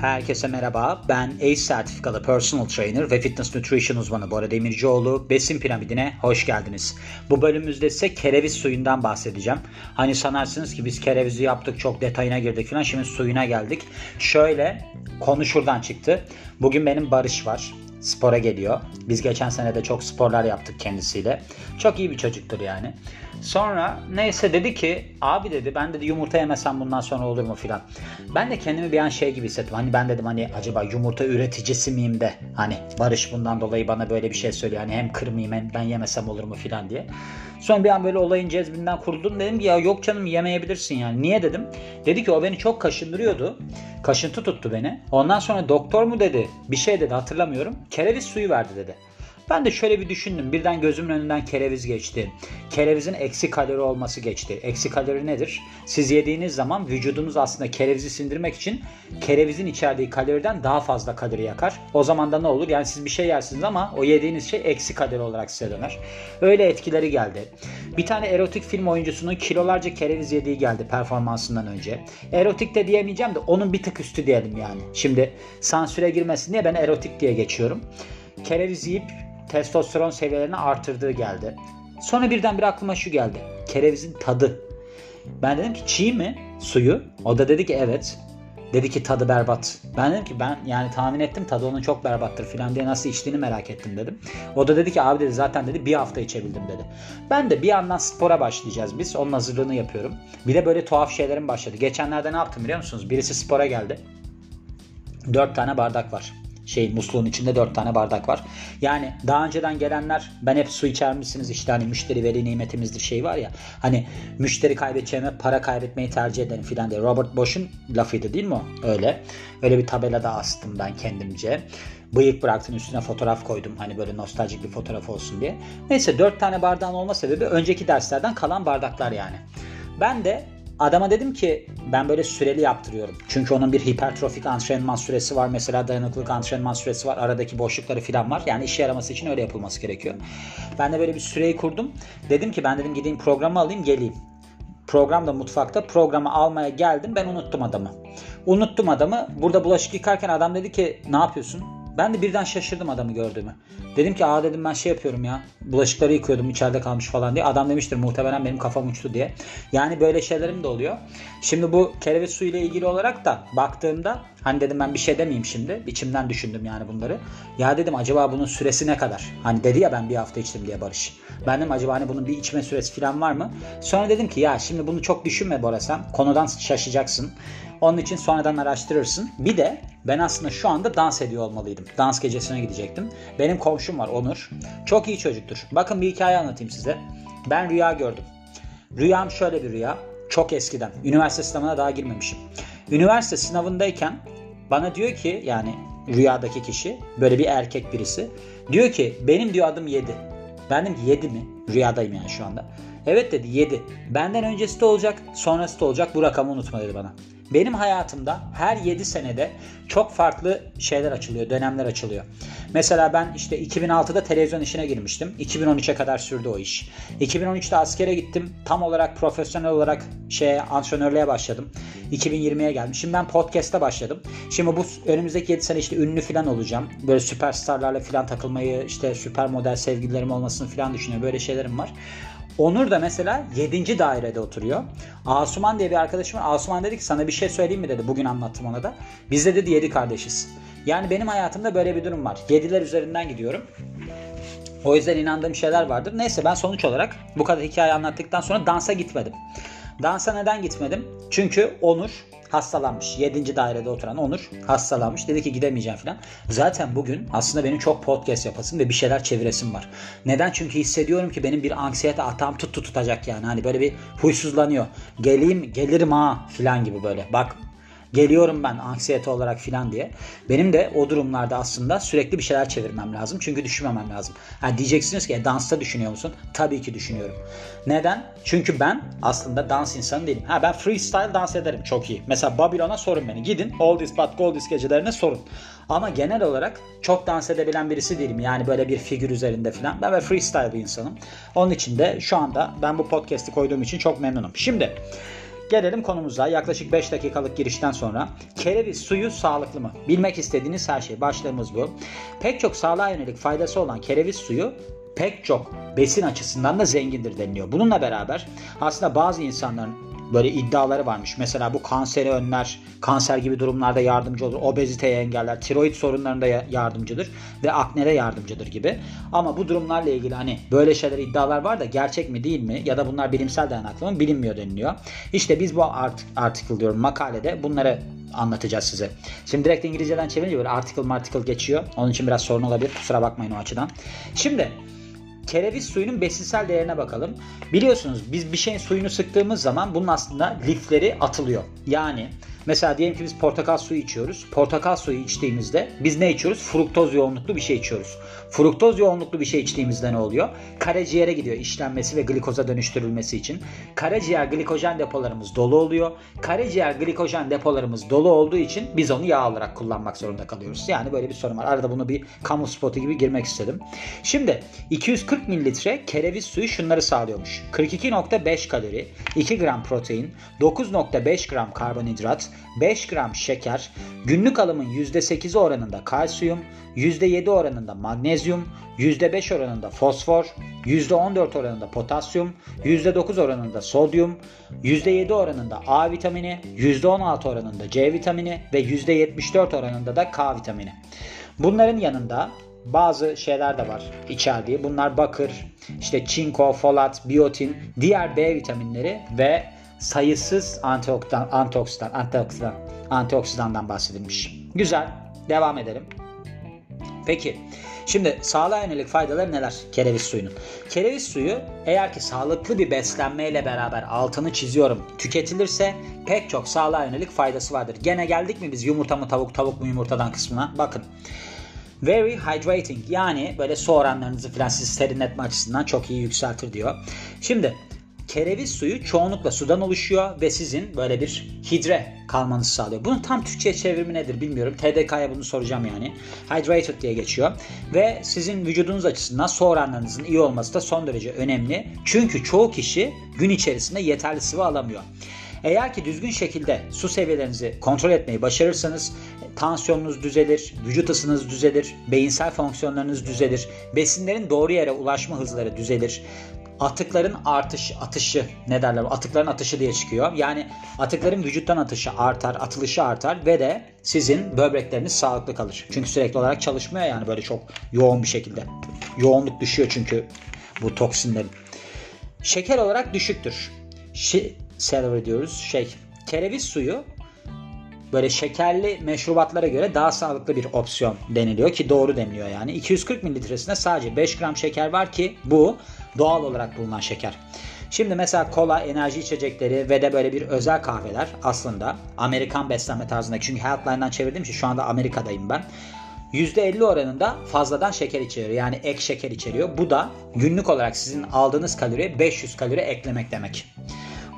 Herkese merhaba. Ben ACE sertifikalı personal trainer ve fitness nutrition uzmanı Bora Demircioğlu. Besin piramidine hoş geldiniz. Bu bölümümüzde ise kereviz suyundan bahsedeceğim. Hani sanarsınız ki biz kerevizi yaptık çok detayına girdik falan şimdi suyuna geldik. Şöyle konu şuradan çıktı. Bugün benim Barış var spora geliyor. Biz geçen sene de çok sporlar yaptık kendisiyle. Çok iyi bir çocuktur yani. Sonra neyse dedi ki abi dedi ben dedi yumurta yemesem bundan sonra olur mu filan. Ben de kendimi bir an şey gibi hissettim. Hani ben dedim hani acaba yumurta üreticisi miyim de hani Barış bundan dolayı bana böyle bir şey söylüyor. Hani hem kırmayayım hem ben yemesem olur mu filan diye. Sonra bir an böyle olayın cezbinden kuruldum. Dedim ki ya yok canım yemeyebilirsin yani. Niye dedim. Dedi ki o beni çok kaşındırıyordu. Kaşıntı tuttu beni. Ondan sonra doktor mu dedi bir şey dedi hatırlamıyorum. Kereviz suyu verdi dedi. Ben de şöyle bir düşündüm. Birden gözümün önünden kereviz geçti. Kerevizin eksi kalori olması geçti. Eksi kalori nedir? Siz yediğiniz zaman vücudunuz aslında kerevizi sindirmek için kerevizin içerdiği kaloriden daha fazla kalori yakar. O zaman da ne olur? Yani siz bir şey yersiniz ama o yediğiniz şey eksi kalori olarak size döner. Öyle etkileri geldi. Bir tane erotik film oyuncusunun kilolarca kereviz yediği geldi performansından önce. Erotik de diyemeyeceğim de onun bir tık üstü diyelim yani. Şimdi sansüre girmesin diye ben erotik diye geçiyorum. Kereviz yiyip testosteron seviyelerini artırdığı geldi. Sonra birden bir aklıma şu geldi. Kerevizin tadı. Ben dedim ki çiğ mi suyu? O da dedi ki evet. Dedi ki tadı berbat. Ben dedim ki ben yani tahmin ettim tadı onun çok berbattır falan diye nasıl içtiğini merak ettim dedim. O da dedi ki abi dedi zaten dedi bir hafta içebildim dedi. Ben de bir yandan spora başlayacağız biz. Onun hazırlığını yapıyorum. Bir de böyle tuhaf şeylerim başladı. Geçenlerde ne yaptım biliyor musunuz? Birisi spora geldi. Dört tane bardak var şey musluğun içinde 4 tane bardak var. Yani daha önceden gelenler ben hep su içer misiniz işte hani müşteri veri nimetimizdir şey var ya. Hani müşteri kaybedeceğime para kaybetmeyi tercih ederim filan diye. Robert Bosch'un lafıydı değil mi? Öyle. Öyle bir tabela da astım ben kendimce. Bıyık bıraktım üstüne fotoğraf koydum hani böyle nostaljik bir fotoğraf olsun diye. Neyse 4 tane bardağın olma sebebi önceki derslerden kalan bardaklar yani. Ben de Adama dedim ki ben böyle süreli yaptırıyorum. Çünkü onun bir hipertrofik antrenman süresi var. Mesela dayanıklılık antrenman süresi var. Aradaki boşlukları falan var. Yani işe yaraması için öyle yapılması gerekiyor. Ben de böyle bir süreyi kurdum. Dedim ki ben dedim gideyim programı alayım geleyim. Program da mutfakta. Programı almaya geldim. Ben unuttum adamı. Unuttum adamı. Burada bulaşık yıkarken adam dedi ki ne yapıyorsun? Ben de birden şaşırdım adamı gördüğümü. Dedim ki aa dedim ben şey yapıyorum ya. Bulaşıkları yıkıyordum içeride kalmış falan diye. Adam demiştir muhtemelen benim kafam uçtu diye. Yani böyle şeylerim de oluyor. Şimdi bu kereviz suyu ile ilgili olarak da baktığımda hani dedim ben bir şey demeyeyim şimdi. İçimden düşündüm yani bunları. Ya dedim acaba bunun süresi ne kadar? Hani dedi ya ben bir hafta içtim diye Barış. Ben dedim acaba hani bunun bir içme süresi falan var mı? Sonra dedim ki ya şimdi bunu çok düşünme Bora. Konudan şaşacaksın. Onun için sonradan araştırırsın. Bir de ben aslında şu anda dans ediyor olmalıydım. Dans gecesine gidecektim. Benim komşum var Onur. Çok iyi çocuktur. Bakın bir hikaye anlatayım size. Ben rüya gördüm. Rüyam şöyle bir rüya. Çok eskiden. Üniversite sınavına daha girmemişim. Üniversite sınavındayken bana diyor ki yani rüyadaki kişi böyle bir erkek birisi. Diyor ki benim diyor adım 7. Ben dedim ki 7 mi? Rüyadayım yani şu anda. Evet dedi 7. Benden öncesi de olacak, sonrası da olacak. Bu rakamı unutma dedi bana. Benim hayatımda her 7 senede çok farklı şeyler açılıyor, dönemler açılıyor. Mesela ben işte 2006'da televizyon işine girmiştim. 2013'e kadar sürdü o iş. 2013'te askere gittim. Tam olarak profesyonel olarak şeye antrenörlüğe başladım. 2020'ye geldim. Şimdi ben podcast'a başladım. Şimdi bu önümüzdeki 7 sene işte ünlü falan olacağım. Böyle süperstarlarla falan takılmayı, işte süper model sevgililerim olmasını falan düşünüyorum. Böyle şeylerim var. Onur da mesela 7. dairede oturuyor. Asuman diye bir arkadaşım var. Asuman dedi ki sana bir şey söyleyeyim mi dedi. Bugün anlattım ona da. Biz de dedi 7 kardeşiz. Yani benim hayatımda böyle bir durum var. 7'ler üzerinden gidiyorum. O yüzden inandığım şeyler vardır. Neyse ben sonuç olarak bu kadar hikaye anlattıktan sonra dansa gitmedim. Dansa neden gitmedim? Çünkü Onur hastalanmış. 7. dairede oturan Onur hastalanmış. Dedi ki gidemeyeceğim falan. Zaten bugün aslında benim çok podcast yapasım ve bir şeyler çeviresim var. Neden? Çünkü hissediyorum ki benim bir anksiyete atağım tuttu tutacak yani. Hani böyle bir huysuzlanıyor. Geleyim gelirim ha falan gibi böyle. Bak geliyorum ben anksiyete olarak filan diye. Benim de o durumlarda aslında sürekli bir şeyler çevirmem lazım. Çünkü düşünmemem lazım. Ha diyeceksiniz ki e, dansta düşünüyor musun? Tabii ki düşünüyorum. Neden? Çünkü ben aslında dans insanı değilim. Ha ben freestyle dans ederim çok iyi. Mesela Babylon'a sorun beni. Gidin Oldies But Goldies gecelerine sorun. Ama genel olarak çok dans edebilen birisi değilim. Yani böyle bir figür üzerinde falan. Ben böyle freestyle bir insanım. Onun için de şu anda ben bu podcast'i koyduğum için çok memnunum. Şimdi Gelelim konumuza. Yaklaşık 5 dakikalık girişten sonra kereviz suyu sağlıklı mı? Bilmek istediğiniz her şey. Başlığımız bu. Pek çok sağlığa yönelik faydası olan kereviz suyu pek çok besin açısından da zengindir deniliyor. Bununla beraber aslında bazı insanların böyle iddiaları varmış. Mesela bu kanseri önler, kanser gibi durumlarda yardımcı olur, obeziteyi engeller, tiroid sorunlarında yardımcıdır ve aknede yardımcıdır gibi. Ama bu durumlarla ilgili hani böyle şeyler iddialar var da gerçek mi değil mi ya da bunlar bilimsel dayanaklı mı bilinmiyor deniliyor. İşte biz bu art article diyorum makalede bunları anlatacağız size. Şimdi direkt İngilizceden çevirince böyle article article geçiyor. Onun için biraz sorun olabilir. Kusura bakmayın o açıdan. Şimdi kereviz suyunun besinsel değerine bakalım. Biliyorsunuz biz bir şeyin suyunu sıktığımız zaman bunun aslında lifleri atılıyor. Yani Mesela diyelim ki biz portakal suyu içiyoruz. Portakal suyu içtiğimizde biz ne içiyoruz? Fruktoz yoğunluklu bir şey içiyoruz. Fruktoz yoğunluklu bir şey içtiğimizde ne oluyor? Karaciğere gidiyor işlenmesi ve glikoza dönüştürülmesi için. Karaciğer glikojen depolarımız dolu oluyor. Karaciğer glikojen depolarımız dolu olduğu için biz onu yağ olarak kullanmak zorunda kalıyoruz. Yani böyle bir sorun var. Arada bunu bir kamu spotu gibi girmek istedim. Şimdi 240 mililitre kereviz suyu şunları sağlıyormuş. 42.5 kalori, 2 gram protein, 9.5 gram karbonhidrat, 5 gram şeker, günlük alımın %8'i oranında kalsiyum, %7 oranında magnezyum, %5 oranında fosfor, %14 oranında potasyum, %9 oranında sodyum, %7 oranında A vitamini, %16 oranında C vitamini ve %74 oranında da K vitamini. Bunların yanında bazı şeyler de var içerdiği. Bunlar bakır, işte çinko, folat, biotin, diğer B vitaminleri ve sayısız antioksidan, antioksidan, antioksidan, antioksidandan bahsedilmiş. Güzel. Devam edelim. Peki. Şimdi sağlığa yönelik faydaları neler kereviz suyunun? Kereviz suyu eğer ki sağlıklı bir beslenmeyle beraber altını çiziyorum tüketilirse pek çok sağlığa yönelik faydası vardır. Gene geldik mi biz yumurta mı tavuk tavuk mu yumurtadan kısmına? Bakın. Very hydrating yani böyle su oranlarınızı falan sizi serinletme açısından çok iyi yükseltir diyor. Şimdi kereviz suyu çoğunlukla sudan oluşuyor ve sizin böyle bir hidre kalmanızı sağlıyor. Bunun tam Türkçe çevirimi nedir bilmiyorum. TDK'ya bunu soracağım yani. Hydrated diye geçiyor. Ve sizin vücudunuz açısından su oranlarınızın iyi olması da son derece önemli. Çünkü çoğu kişi gün içerisinde yeterli sıvı alamıyor. Eğer ki düzgün şekilde su seviyelerinizi kontrol etmeyi başarırsanız tansiyonunuz düzelir, vücut ısınız düzelir, beyinsel fonksiyonlarınız düzelir, besinlerin doğru yere ulaşma hızları düzelir atıkların artış atışı ne derler atıkların atışı diye çıkıyor. Yani atıkların vücuttan atışı artar, atılışı artar ve de sizin böbrekleriniz sağlıklı kalır. Çünkü sürekli olarak çalışmıyor yani böyle çok yoğun bir şekilde. Yoğunluk düşüyor çünkü bu toksinlerin. Şeker olarak düşüktür. Şi, celery diyoruz. Şey, kereviz suyu böyle şekerli meşrubatlara göre daha sağlıklı bir opsiyon deniliyor ki doğru deniliyor yani. 240 mililitresinde sadece 5 gram şeker var ki bu doğal olarak bulunan şeker. Şimdi mesela kola, enerji içecekleri ve de böyle bir özel kahveler aslında Amerikan beslenme tarzındaki çünkü Healthline'dan çevirdiğim için şu anda Amerika'dayım ben. %50 oranında fazladan şeker içeriyor. Yani ek şeker içeriyor. Bu da günlük olarak sizin aldığınız kaloriye 500 kalori eklemek demek.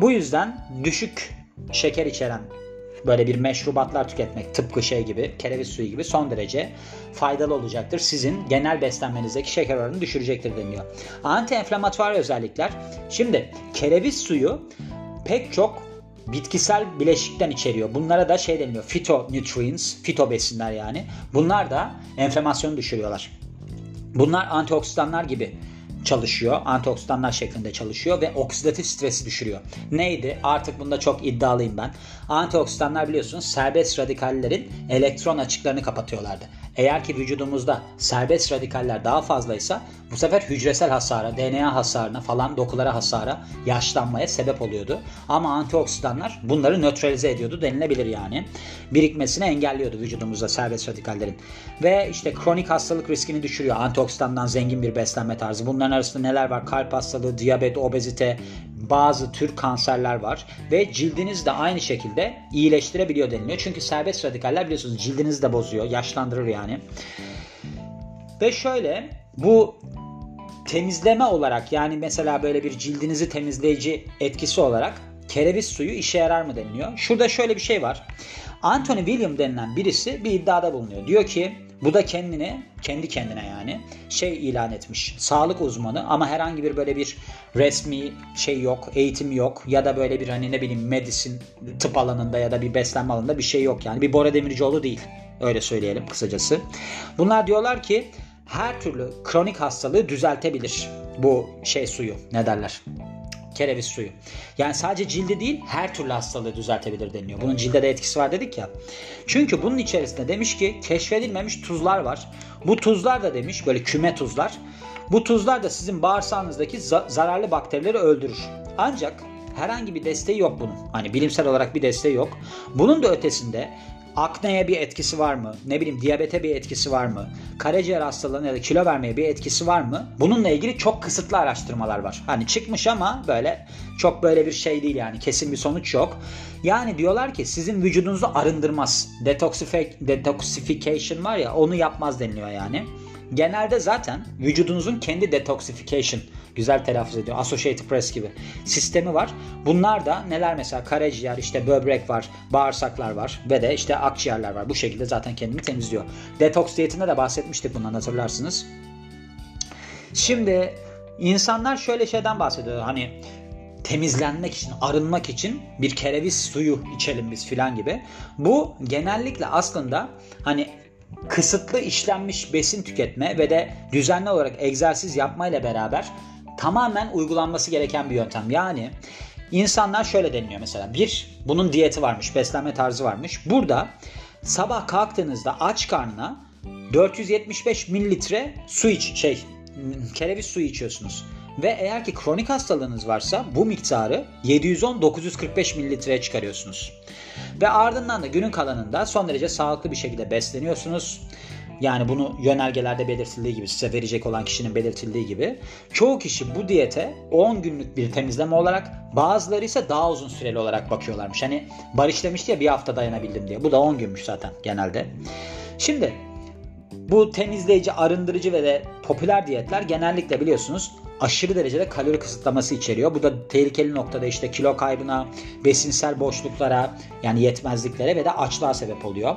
Bu yüzden düşük şeker içeren böyle bir meşrubatlar tüketmek tıpkı şey gibi kereviz suyu gibi son derece faydalı olacaktır. Sizin genel beslenmenizdeki şeker oranını düşürecektir deniyor. Anti-enflamatuar özellikler. Şimdi kereviz suyu pek çok bitkisel bileşikten içeriyor. Bunlara da şey deniliyor. Phytonutrients, fito besinler yani. Bunlar da enflamasyonu düşürüyorlar. Bunlar antioksidanlar gibi çalışıyor. Antioksidanlar şeklinde çalışıyor ve oksidatif stresi düşürüyor. Neydi? Artık bunda çok iddialıyım ben. Antioksidanlar biliyorsunuz serbest radikallerin elektron açıklarını kapatıyorlardı. Eğer ki vücudumuzda serbest radikaller daha fazlaysa bu sefer hücresel hasara, DNA hasarına falan dokulara hasara, yaşlanmaya sebep oluyordu. Ama antioksidanlar bunları nötralize ediyordu denilebilir yani. Birikmesini engelliyordu vücudumuzda serbest radikallerin. Ve işte kronik hastalık riskini düşürüyor antioksidandan zengin bir beslenme tarzı. Bunların arasında neler var? Kalp hastalığı, diyabet, obezite, bazı tür kanserler var ve cildiniz de aynı şekilde iyileştirebiliyor deniliyor. Çünkü serbest radikaller biliyorsunuz cildinizi de bozuyor, yaşlandırır yani. Ve şöyle bu temizleme olarak yani mesela böyle bir cildinizi temizleyici etkisi olarak kereviz suyu işe yarar mı deniliyor. Şurada şöyle bir şey var. Anthony William denilen birisi bir iddiada bulunuyor. Diyor ki Bu da kendini, kendi kendine yani şey ilan etmiş. Sağlık uzmanı ama herhangi bir böyle bir resmi şey yok, eğitim yok ya da böyle bir hani ne bileyim medisin tıp alanında ya da bir beslenme alanında bir şey yok yani. Bir Bora Demircioğlu değil. Öyle söyleyelim kısacası. Bunlar diyorlar ki her türlü kronik hastalığı düzeltebilir bu şey suyu ne derler kereviz suyu. Yani sadece cildi değil her türlü hastalığı düzeltebilir deniliyor. Bunun cilde de etkisi var dedik ya. Çünkü bunun içerisinde demiş ki keşfedilmemiş tuzlar var. Bu tuzlar da demiş böyle küme tuzlar. Bu tuzlar da sizin bağırsağınızdaki zararlı bakterileri öldürür. Ancak herhangi bir desteği yok bunun. Hani bilimsel olarak bir desteği yok. Bunun da ötesinde akneye bir etkisi var mı? Ne bileyim diyabete bir etkisi var mı? Karaciğer hastalığına ya da kilo vermeye bir etkisi var mı? Bununla ilgili çok kısıtlı araştırmalar var. Hani çıkmış ama böyle çok böyle bir şey değil yani kesin bir sonuç yok. Yani diyorlar ki sizin vücudunuzu arındırmaz. Detoxification var ya onu yapmaz deniliyor yani. Genelde zaten vücudunuzun kendi detoxification güzel telaffuz ediyor. Associated Press gibi sistemi var. Bunlar da neler mesela karaciğer, işte böbrek var, bağırsaklar var ve de işte akciğerler var. Bu şekilde zaten kendini temizliyor. Detoks diyetinde de bahsetmiştik bundan hatırlarsınız. Şimdi insanlar şöyle şeyden bahsediyor. Hani temizlenmek için, arınmak için bir kereviz suyu içelim biz filan gibi. Bu genellikle aslında hani kısıtlı işlenmiş besin tüketme ve de düzenli olarak egzersiz yapmayla beraber tamamen uygulanması gereken bir yöntem. Yani insanlar şöyle deniliyor mesela. Bir, bunun diyeti varmış, beslenme tarzı varmış. Burada sabah kalktığınızda aç karnına 475 mililitre su iç, şey kereviz suyu içiyorsunuz. Ve eğer ki kronik hastalığınız varsa bu miktarı 710-945 mililitreye çıkarıyorsunuz. Ve ardından da günün kalanında son derece sağlıklı bir şekilde besleniyorsunuz. Yani bunu yönergelerde belirtildiği gibi size verecek olan kişinin belirtildiği gibi çoğu kişi bu diyete 10 günlük bir temizleme olarak bazıları ise daha uzun süreli olarak bakıyorlarmış. Hani Barış demişti ya bir hafta dayanabildim diye. Bu da 10 günmüş zaten genelde. Şimdi bu temizleyici, arındırıcı ve de popüler diyetler genellikle biliyorsunuz aşırı derecede kalori kısıtlaması içeriyor. Bu da tehlikeli noktada işte kilo kaybına, besinsel boşluklara yani yetmezliklere ve de açlığa sebep oluyor.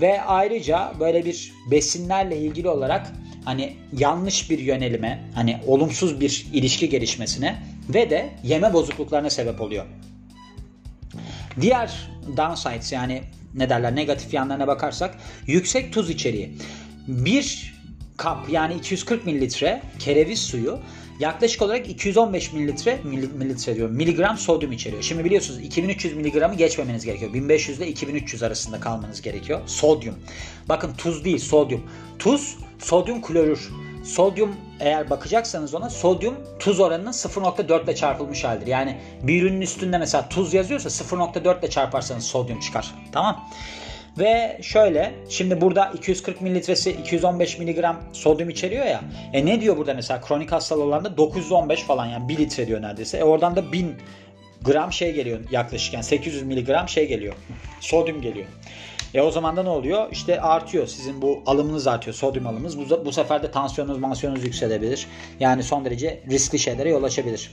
Ve ayrıca böyle bir besinlerle ilgili olarak hani yanlış bir yönelime, hani olumsuz bir ilişki gelişmesine ve de yeme bozukluklarına sebep oluyor. Diğer downsides yani ne derler negatif yanlarına bakarsak yüksek tuz içeriği. Bir kap yani 240 mililitre kereviz suyu yaklaşık olarak 215 mililitre mililitre diyorum miligram sodyum içeriyor. Şimdi biliyorsunuz 2300 miligramı geçmemeniz gerekiyor. 1500 ile 2300 arasında kalmanız gerekiyor. Sodyum. Bakın tuz değil sodyum. Tuz sodyum klorür. Sodyum eğer bakacaksanız ona sodyum tuz oranının 0.4 ile çarpılmış haldir. Yani bir ürünün üstünde mesela tuz yazıyorsa 0.4 ile çarparsanız sodyum çıkar. Tamam. Ve şöyle şimdi burada 240 mililitresi 215 miligram sodyum içeriyor ya. E ne diyor burada mesela kronik hastalıklarda 915 falan yani 1 litre diyor neredeyse. E oradan da 1000 gram şey geliyor yaklaşık yani 800 miligram şey geliyor. Sodyum geliyor. E o zaman da ne oluyor? İşte artıyor. Sizin bu alımınız artıyor. Sodyum alımınız. Bu, bu sefer de tansiyonunuz, mansiyonunuz yükselebilir. Yani son derece riskli şeylere yol açabilir.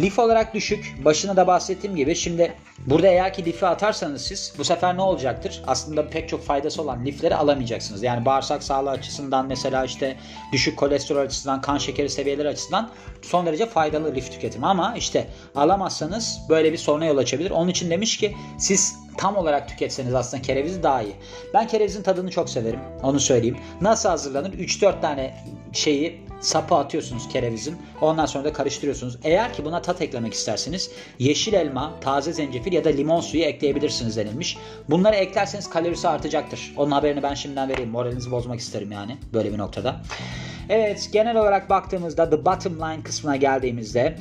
Lif olarak düşük. Başına da bahsettiğim gibi şimdi burada eğer ki lifi atarsanız siz bu sefer ne olacaktır? Aslında pek çok faydası olan lifleri alamayacaksınız. Yani bağırsak sağlığı açısından mesela işte düşük kolesterol açısından, kan şekeri seviyeleri açısından son derece faydalı lif tüketimi. Ama işte alamazsanız böyle bir soruna yol açabilir. Onun için demiş ki siz tam olarak tüketseniz aslında kereviz daha iyi. Ben kerevizin tadını çok severim. Onu söyleyeyim. Nasıl hazırlanır? 3-4 tane şeyi sapı atıyorsunuz kerevizin. Ondan sonra da karıştırıyorsunuz. Eğer ki buna tat eklemek isterseniz yeşil elma, taze zencefil ya da limon suyu ekleyebilirsiniz denilmiş. Bunları eklerseniz kalorisi artacaktır. Onun haberini ben şimdiden vereyim. Moralinizi bozmak isterim yani böyle bir noktada. Evet genel olarak baktığımızda the bottom line kısmına geldiğimizde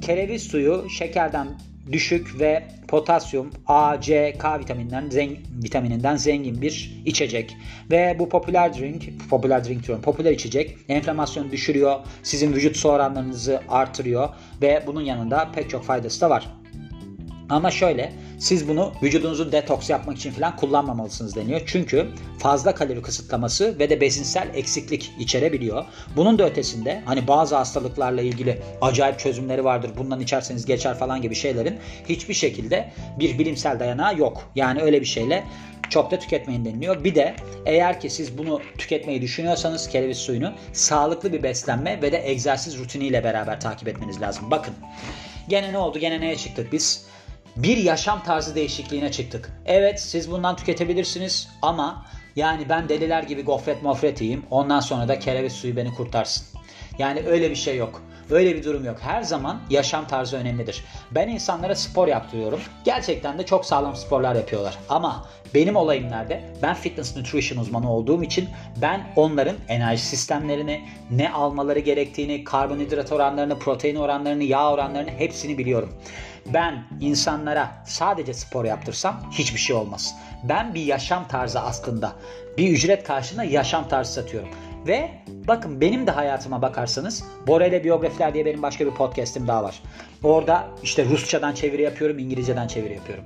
kereviz suyu şekerden düşük ve potasyum, A, C, K vitamininden, zengin, vitamininden zengin bir içecek. Ve bu popüler drink, popüler drink diyorum, popüler içecek enflamasyonu düşürüyor, sizin vücut su oranlarınızı artırıyor ve bunun yanında pek çok faydası da var. Ama şöyle siz bunu vücudunuzu detoks yapmak için falan kullanmamalısınız deniyor. Çünkü fazla kalori kısıtlaması ve de besinsel eksiklik içerebiliyor. Bunun da ötesinde hani bazı hastalıklarla ilgili acayip çözümleri vardır. Bundan içerseniz geçer falan gibi şeylerin hiçbir şekilde bir bilimsel dayanağı yok. Yani öyle bir şeyle çok da tüketmeyin deniliyor. Bir de eğer ki siz bunu tüketmeyi düşünüyorsanız kereviz suyunu sağlıklı bir beslenme ve de egzersiz rutiniyle beraber takip etmeniz lazım. Bakın gene ne oldu? Gene neye çıktık biz? Bir yaşam tarzı değişikliğine çıktık. Evet siz bundan tüketebilirsiniz ama yani ben deliler gibi gofret mofret yiyeyim ondan sonra da kereviz suyu beni kurtarsın. Yani öyle bir şey yok. Öyle bir durum yok. Her zaman yaşam tarzı önemlidir. Ben insanlara spor yaptırıyorum. Gerçekten de çok sağlam sporlar yapıyorlar. Ama benim olayım nerede? Ben fitness nutrition uzmanı olduğum için ben onların enerji sistemlerini, ne almaları gerektiğini, karbonhidrat oranlarını, protein oranlarını, yağ oranlarını hepsini biliyorum. Ben insanlara sadece spor yaptırsam hiçbir şey olmaz. Ben bir yaşam tarzı aslında. Bir ücret karşılığında yaşam tarzı satıyorum. Ve bakın benim de hayatıma bakarsanız Borele Biyografiler diye benim başka bir podcast'im daha var. Orada işte Rusçadan çeviri yapıyorum, İngilizceden çeviri yapıyorum.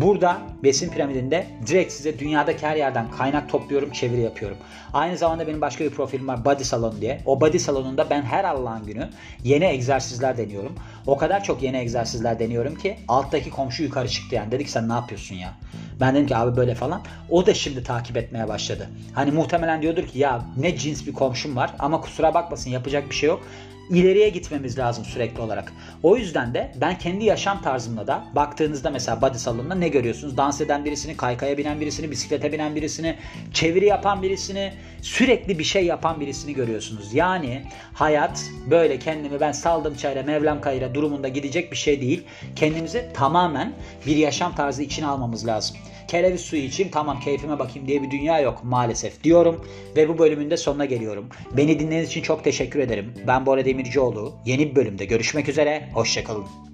Burada besin piramidinde direkt size dünyadaki her yerden kaynak topluyorum, çeviri yapıyorum. Aynı zamanda benim başka bir profilim var Body Salon diye. O Body Salonunda ben her Allah'ın günü yeni egzersizler deniyorum. O kadar çok yeni egzersizler deniyorum ki alttaki komşu yukarı çıktı yani. Dedi ki sen ne yapıyorsun ya? Ben dedim ki abi böyle falan. O da şimdi takip etmeye başladı. Hani muhtemelen diyordur ki ya ne cins bir komşum var ama kusura bakmasın yapacak bir şey yok ileriye gitmemiz lazım sürekli olarak. O yüzden de ben kendi yaşam tarzımda da baktığınızda mesela body salonunda ne görüyorsunuz? Dans eden birisini, kaykaya binen birisini, bisiklete binen birisini, çeviri yapan birisini, sürekli bir şey yapan birisini görüyorsunuz. Yani hayat böyle kendimi ben saldım çayla, Mevlam kayra durumunda gidecek bir şey değil. Kendimizi tamamen bir yaşam tarzı içine almamız lazım kereviz suyu içeyim tamam keyfime bakayım diye bir dünya yok maalesef diyorum ve bu bölümün de sonuna geliyorum. Beni dinlediğiniz için çok teşekkür ederim. Ben Bora Demircioğlu. Yeni bir bölümde görüşmek üzere. Hoşçakalın.